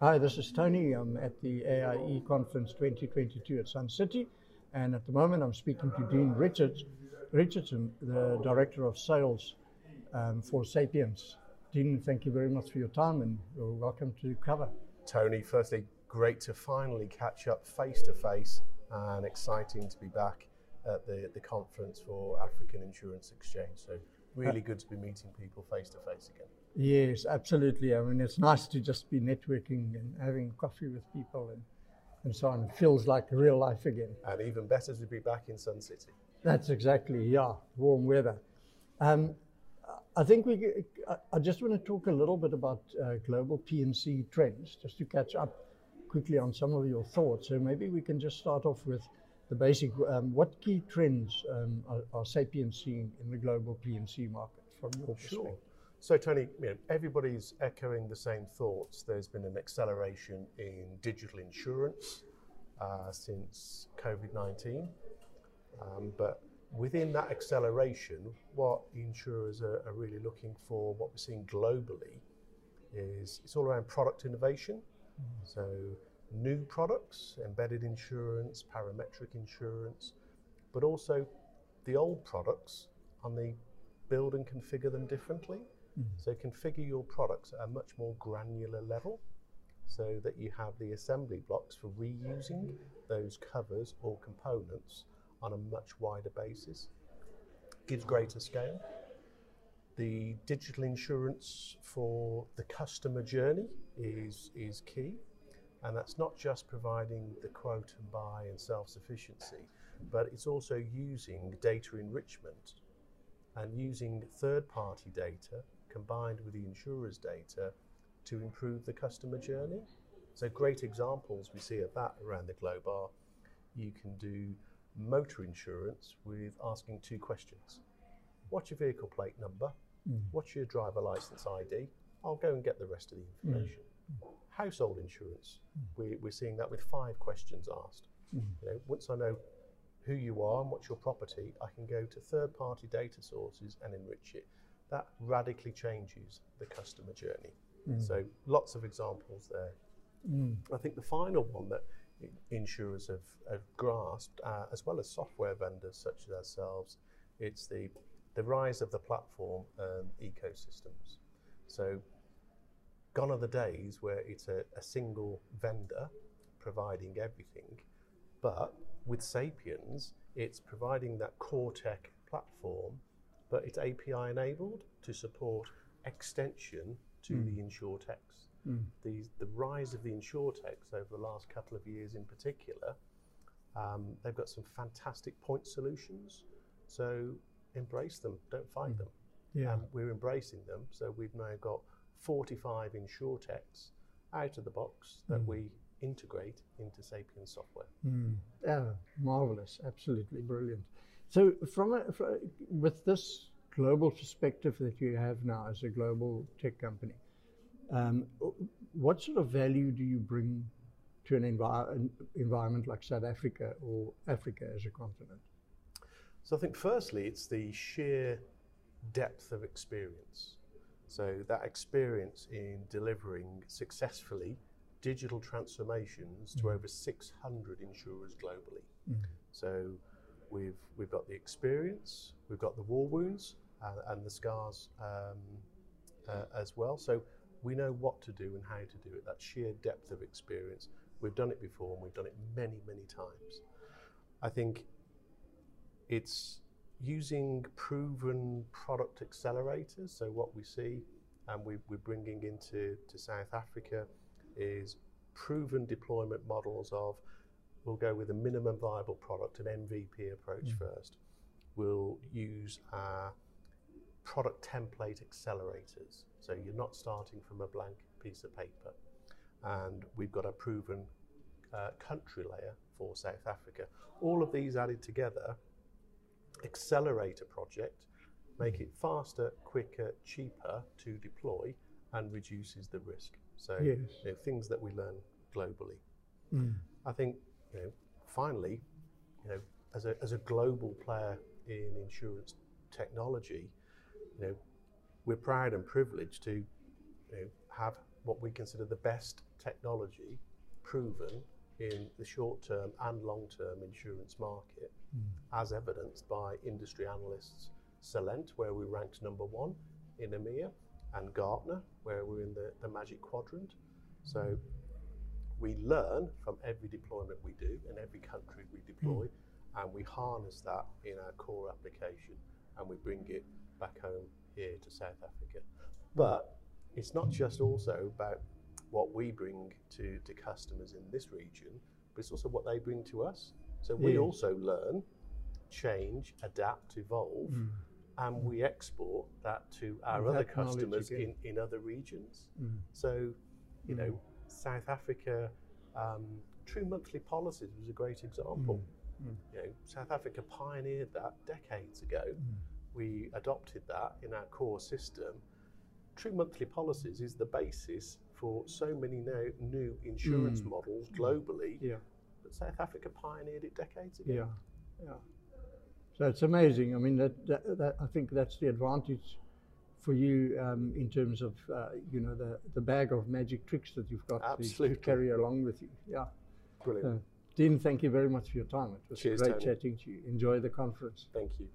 Hi, this is Tony. I'm at the AIE Conference 2022 at Sun City, and at the moment I'm speaking to Dean Richards, Richardson, the Director of Sales um, for Sapiens. Dean, thank you very much for your time and you're welcome to cover. Tony, firstly, great to finally catch up face to face and exciting to be back at the, the conference for African Insurance Exchange. So, really good to be meeting people face to face again. Yes, absolutely. I mean, it's nice to just be networking and having coffee with people and, and so on. It feels like real life again. And even better to be back in Sun City. That's exactly, yeah, warm weather. Um, I think we. I just want to talk a little bit about uh, global P&C trends, just to catch up quickly on some of your thoughts. So maybe we can just start off with the basic. Um, what key trends um, are, are Sapiens seeing in the global P&C market from your perspective? Sure. So, Tony, you know, everybody's echoing the same thoughts. There's been an acceleration in digital insurance uh, since COVID 19. Um, but within that acceleration, what insurers are, are, really looking for, what we're seeing globally, is it's all around product innovation. Mm. So, new products, embedded insurance, parametric insurance, but also the old products and they build and configure them differently. Mm. So, configure your products at a much more granular level so that you have the assembly blocks for reusing those covers or components on a much wider basis. Gives greater scale. The digital insurance for the customer journey is, is key. And that's not just providing the quote and buy and self sufficiency, but it's also using data enrichment and using third party data combined with the insurer's data to improve the customer journey. So, great examples we see of that around the globe are you can do motor insurance with asking two questions. What's your vehicle plate number? Mm. What's your driver license ID? I'll go and get the rest of the mm. information. Mm. Household insurance, mm. we, we're seeing that with five questions asked. Mm. You know, once I know who you are and what's your property, I can go to third party data sources and enrich it. That radically changes the customer journey. Mm. So, lots of examples there. I think the final one that insurers have, have grasped, uh, as well as software vendors such as ourselves, it's the, the rise of the platform and ecosystems. So, gone are the days where it's a, a single vendor providing everything, but with Sapiens, it's providing that core tech platform, but it's API enabled to support extension to mm. the insurtechs. Mm. The, the rise of the insurtechs over the last couple of years in particular, um, they've got some fantastic point solutions. So embrace them, don't fight mm. them. Yeah. Um, we're embracing them. So we've now got 45 insurtechs out of the box that mm. we integrate into Sapiens software. Mm. Yeah, marvelous, absolutely brilliant. So, from, a, from with this global perspective that you have now as a global tech company, um, what sort of value do you bring to an, envir- an environment like South Africa or Africa as a continent? So I think firstly, it's the sheer depth of experience. So that experience in delivering successfully digital transformations mm. to over 600 insurers globally. Mm. So we've we've got the experience, we've got the war wounds uh, and the scars um, uh, as well. So we know what to do and how to do it. That sheer depth of experience. We've done it before and we've done it many, many times. I think it's using proven product accelerators. So what we see and we, are bringing into to South Africa is proven deployment models of we'll go with a minimum viable product, an MVP approach mm. first. We'll use our product template accelerators. So you're not starting from a blank piece of paper. And we've got a proven uh, country layer for South Africa. All of these added together accelerate a project, make it faster, quicker, cheaper to deploy, and reduces the risk. So yes. you know, things that we learn globally. Mm. I think you know, finally, you know, as a, as a global player in insurance technology, you know, we're proud and privileged to you know, have what we consider the best technology proven in the short term and long term insurance market, as evidenced by industry analysts Celent, where we ranked number one in EMEA, and Gartner, where we're in the, the magic quadrant. So we learn from every deployment we do in every country we deploy, mm. and we harness that in our core application and we bring it back home here to South Africa. But it's not just also about what we bring to, to customers in this region, but it's also what they bring to us. So we Yeah. also learn, change, adapt, evolve, and we export that to our And other customers in, in other regions. Mm. So, you know, South Africa, um, True Monthly Policies was a great example. Mm. You know, South Africa pioneered that decades ago. Mm. We adopted that in our core system. True Monthly Policies is the basis for so many now new insurance Mm. models globally. Yeah. But South Africa pioneered it decades ago. Yeah, yeah. So it's amazing. I mean, that, that, that I think that's the advantage for you um, in terms of uh, you know the, the bag of magic tricks that you've got to- to, Absolutely. carry along with you. Yeah. Brilliant. So, Dean, thank you very much for your time. It was Cheers, great Tony. chatting to you. Enjoy the conference. Thank you.